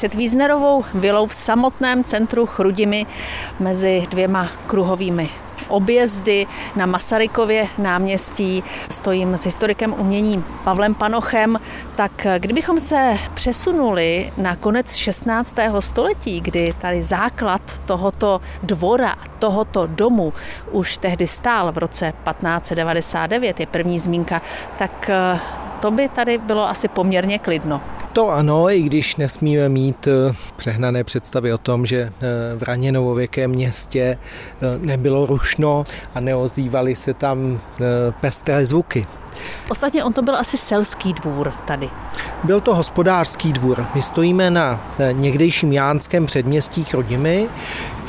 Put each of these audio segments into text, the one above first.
před Víznerovou vilou v samotném centru Chrudimi mezi dvěma kruhovými objezdy na Masarykově náměstí. Stojím s historikem umění Pavlem Panochem. Tak kdybychom se přesunuli na konec 16. století, kdy tady základ tohoto dvora, tohoto domu už tehdy stál v roce 1599, je první zmínka, tak eh, to by tady bylo asi poměrně klidno. To ano, i když nesmíme mít eh, přehnané představy o tom, že eh, v raně novověkém městě eh, nebylo rušno a neozývaly se tam pestré zvuky. Ostatně on to byl asi selský dvůr tady. Byl to hospodářský dvůr. My stojíme na někdejším jánském předměstí Chrudimi.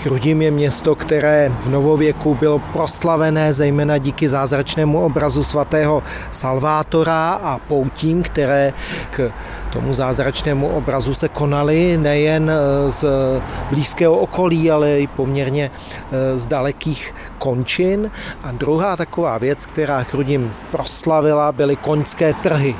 Chrudim je město, které v novověku bylo proslavené zejména díky zázračnému obrazu svatého Salvátora a poutím, které k tomu zázračnému obrazu se konaly nejen z blízkého okolí, ale i poměrně eh, z dalekých končin. A druhá taková věc, která Chrudim proslavila, byly koňské trhy.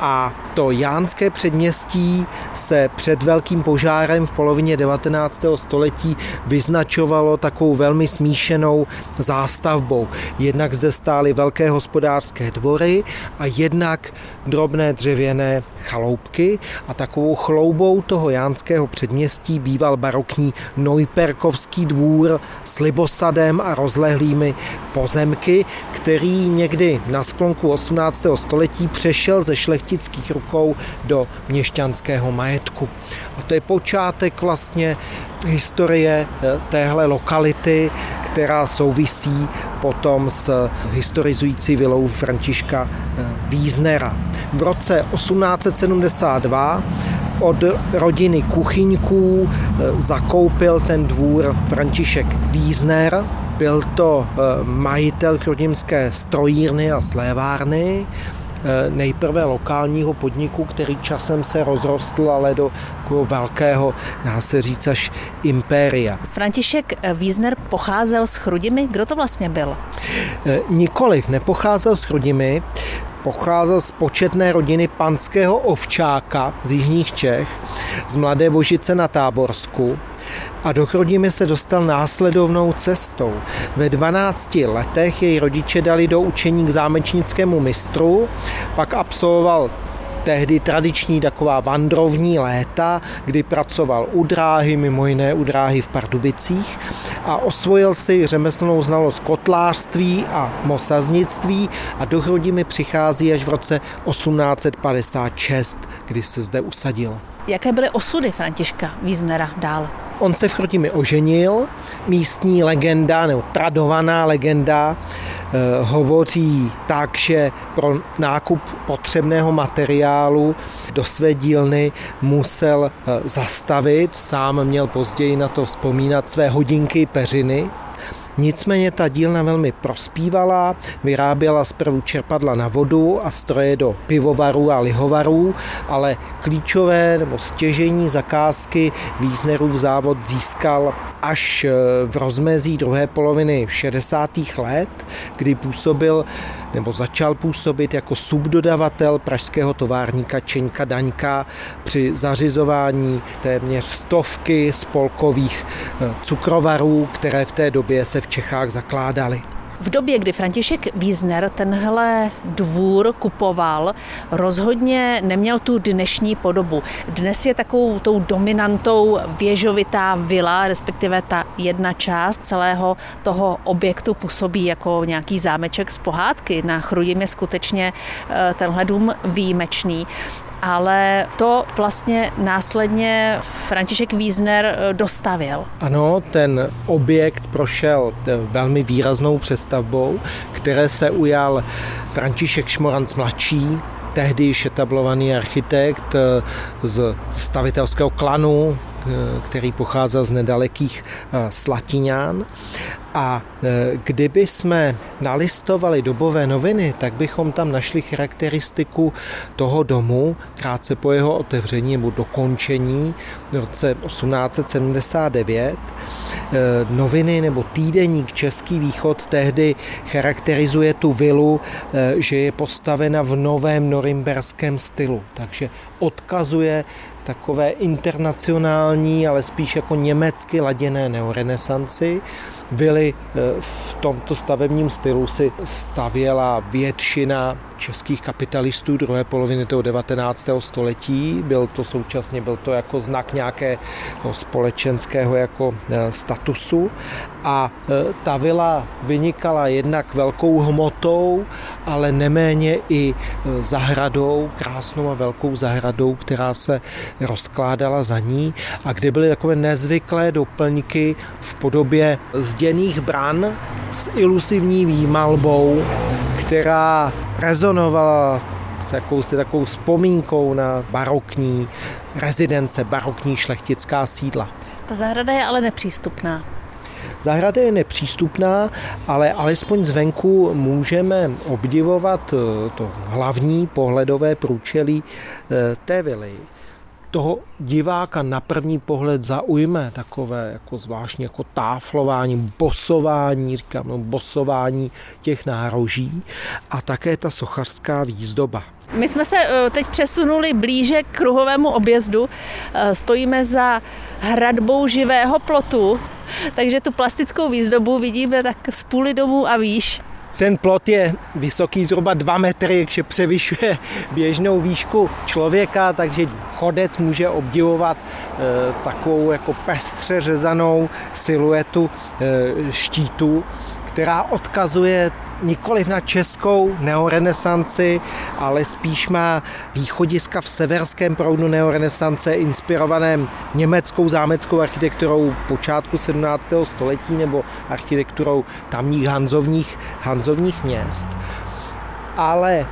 A to Jánské předměstí se před velkým požárem v polovině 19. století vyznačovalo takovou velmi smíšenou zástavbou. Jednak zde stály velké hospodářské dvory a jednak drobné dřevěné chaloupky a takovou chloubou toho Jánského předměstí býval barokní Nojperkovský dvůr s libosadem a rozlehlými pozemky, který někdy na sklonku 18. století přešel ze šlechtických rukou do měšťanského majetku. A to je počátek vlastně historie eh, téhle lokality, která souvisí potom s historizující vilou Františka eh, Víznera. V roce 1872 od rodiny Kuchyňků eh, zakoupil ten dvůr František Vízner. Byl to majitel chrudimské strojírny a slévárny Eh, nejprve lokálního podniku, který časem se rozrostl, ale do velkého, dá se říct, až impéria. František Wiesner pocházel z Chrudimi. Kdo to vlastně byl? Eh, nikoliv, nepocházel z Chrudimi, pocházel z početné rodiny panského ovčáka z Jižních Čech, z Mladé Vožice na Táborsku a do Chrudimi se dostal následovnou cestou. Ve 12 letech jej rodiče dali do učení k zámečnickému mistru, pak absolvoval tehdy tradiční taková vandrovní léta, kdy pracoval u dráhy, mimo jiné u dráhy v Pardubicích a osvojil si řemeslnou znalost kotlářství a mosaznictví a do Chrudimi přichází až v roce 1856, kdy se zde usadil. Jaké byly osudy Františka Víznera dál? On se v Chrotimi oženil, místní legenda nebo tradovaná legenda eh, hovoří tak, že pro nákup potřebného materiálu do své dílny musel eh, zastavit, sám měl později na to vzpomínat své hodinky peřiny, Nicméně ta dílna velmi prospívala, vyráběla zprvu čerpadla na vodu a stroje do pivovarů a lihovarů, ale klíčové nebo stěžení zakázky Wiesnerův závod získal až eh, v rozmezí druhé poloviny 60. let, kdy působil nebo začal působit jako subdodavatel pražského továrníka Čeňka Daňka při zařizování téměř stovky spolkových eh, cukrovarů, které v té době se v Čechách zakládaly. V době, kdy František Wiesner tenhle dvůr kupoval, rozhodně neměl tu dnešní podobu. Dnes je takovou tou dominantou věžovitá vila, respektive ta jedna část celého toho objektu působí jako nějaký zámeček z pohádky. Na Chrudim je skutečně eh, tenhle dům výjimečný ale to vlastně následně František Wiesner eh, dostavil. Ano, ten objekt prošel velmi výraznou přestavbou, které se ujal František Šmoranc mladší, tehdy již etablovaný architekt eh, z stavitelského klanu, který pocházel z nedalekých eh, Slatiňán. A eh, kdyby jsme nalistovali dobové noviny, tak bychom tam našli charakteristiku toho domu krátce po jeho otevření nebo dokončení v roce 1879. Eh, noviny nebo týdeník Český východ tehdy charakterizuje tu vilu, že je postavena v novém norimberském stylu. Takže odkazuje takové internacionální, ale spíš jako německy laděné neorenesanci. Vily eh, v tomto stavebním stylu si stavěla většina českých kapitalistů druhé poloviny toho 19. století. Byl to současně byl to jako znak nějakého společenského jako eh, statusu a eh, ta vila vynikala jednak velkou hmotou, ale neméně i zahradou, krásnou a velkou zahradou, která se rozkládala za ní a kde byly takové nezvyklé doplňky v podobě zděných bran s ilusivní výmalbou, která rezonovala s jakousi takovou vzpomínkou na barokní rezidence, barokní šlechtická sídla. Ta zahrada je ale nepřístupná. Zahrada je nepřístupná, ale alespoň zvenku můžeme obdivovat eh, to hlavní pohledové průčelí eh, té vily toho diváka na první pohled zaujme takové jako zvláštní jako táflování, bosování, říkám, no, bosování těch nároží a také ta sochařská výzdoba. My jsme se eh, teď přesunuli blíže k kruhovému objezdu. Eh, stojíme za hradbou živého plotu, takže tu plastickou výzdobu vidíme tak z půly domů a výš. Ten plot je vysoký zhruba 2 metry, takže převyšuje běžnou výšku člověka, takže chodec může obdivovat e, takovou jako pestře řezanou siluetu e, štítu, která odkazuje nikoliv na českou neorenesanci, ale spíš má východiska v severském proudu neorenesance inspirovaném německou zámeckou architekturou počátku 17. století nebo architekturou tamních hanzovních, hanzovních měst. Ale e,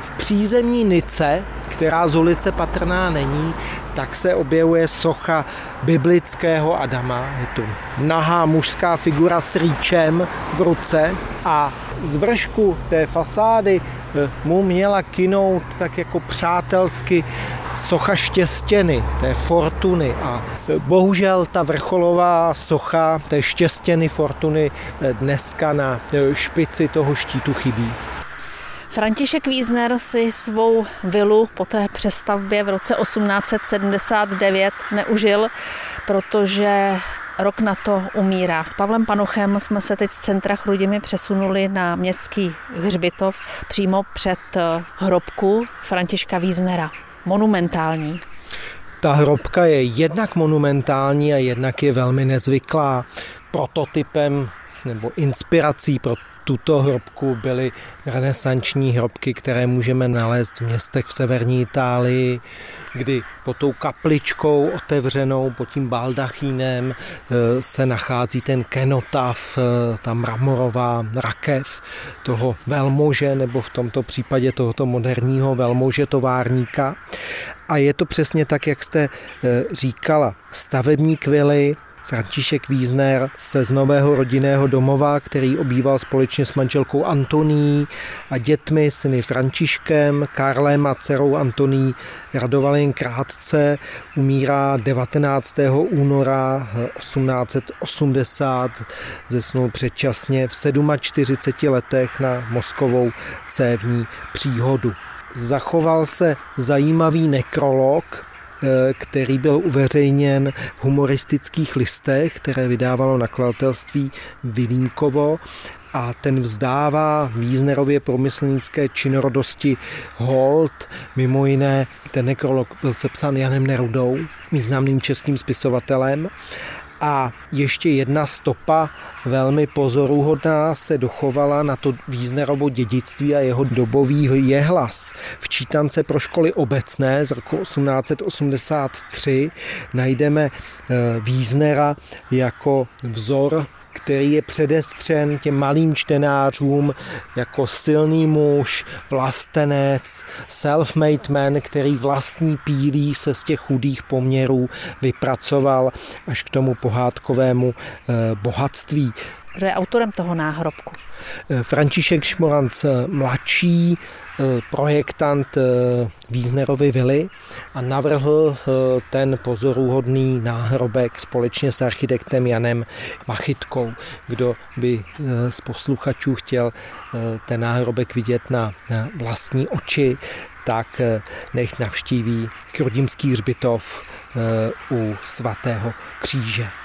v přízemní Nice, která z ulice patrná není, tak se objevuje socha biblického Adama. Je tu nahá mužská figura s rýčem v ruce a z vršku té fasády eh, mu měla kinout tak jako přátelsky socha štěstěny, té fortuny a eh, bohužel ta vrcholová socha té štěstěny fortuny eh, dneska na špici toho štítu chybí. František Wiesner si svou vilu po té přestavbě v roce 1879 neužil, protože rok na to umírá. S Pavlem Panochem jsme se teď z centra Chrudimi přesunuli na městský hřbitov přímo před eh, hrobku Františka Wiesnera. Monumentální. Ta hrobka je jednak monumentální a jednak je velmi nezvyklá. Prototypem nebo inspirací pro tuto hrobku byly renesanční hrobky, které můžeme nalézt v městech v severní Itálii, kdy pod tou kapličkou otevřenou, pod tím baldachínem eh, se nachází ten kenotaf, eh, ta mramorová rakev toho velmože, nebo v tomto případě tohoto moderního velmože továrníka. A je to přesně tak, jak jste eh, říkala. Stavební kvily, František Wiesner se z nového rodinného domova, který obýval společně s manželkou Antoní a dětmi, syny Františkem, Karlem a dcerou Antoní radoval jen krátce. Umírá 19. února 1880, zesnul předčasně v 47 letech na mozkovou cévní příhodu. Zachoval se zajímavý nekrolog, který byl uveřejněn v humoristických listech, které vydávalo nakladatelství Vilímkovo a ten vzdává Víznerově promyslnické činorodosti hold. Mimo jiné, ten nekrolog byl sepsán Janem Nerudou, významným českým spisovatelem a ještě jedna stopa velmi pozoruhodná se dochovala na to Víznerovo dědictví a jeho dobový jehlas. V čítance pro školy obecné z roku 1883 najdeme eh, Víznera jako vzor který je předestřen těm malým čtenářům jako silný muž, vlastenec, self-made man, který vlastní pílí se z těch chudých poměrů vypracoval až k tomu pohádkovému eh, bohatství. Kdo je autorem toho náhrobku? Eh, František Šmoranc mladší, Eh, projektant eh, Víznerovy vily a navrhl eh, ten pozoruhodný náhrobek společně s architektem Janem Machytkou. Kdo by z posluchačů chtěl ten náhrobek vidět na vlastní oči, tak nech navštíví Chrudimský hřbitov u svatého kříže.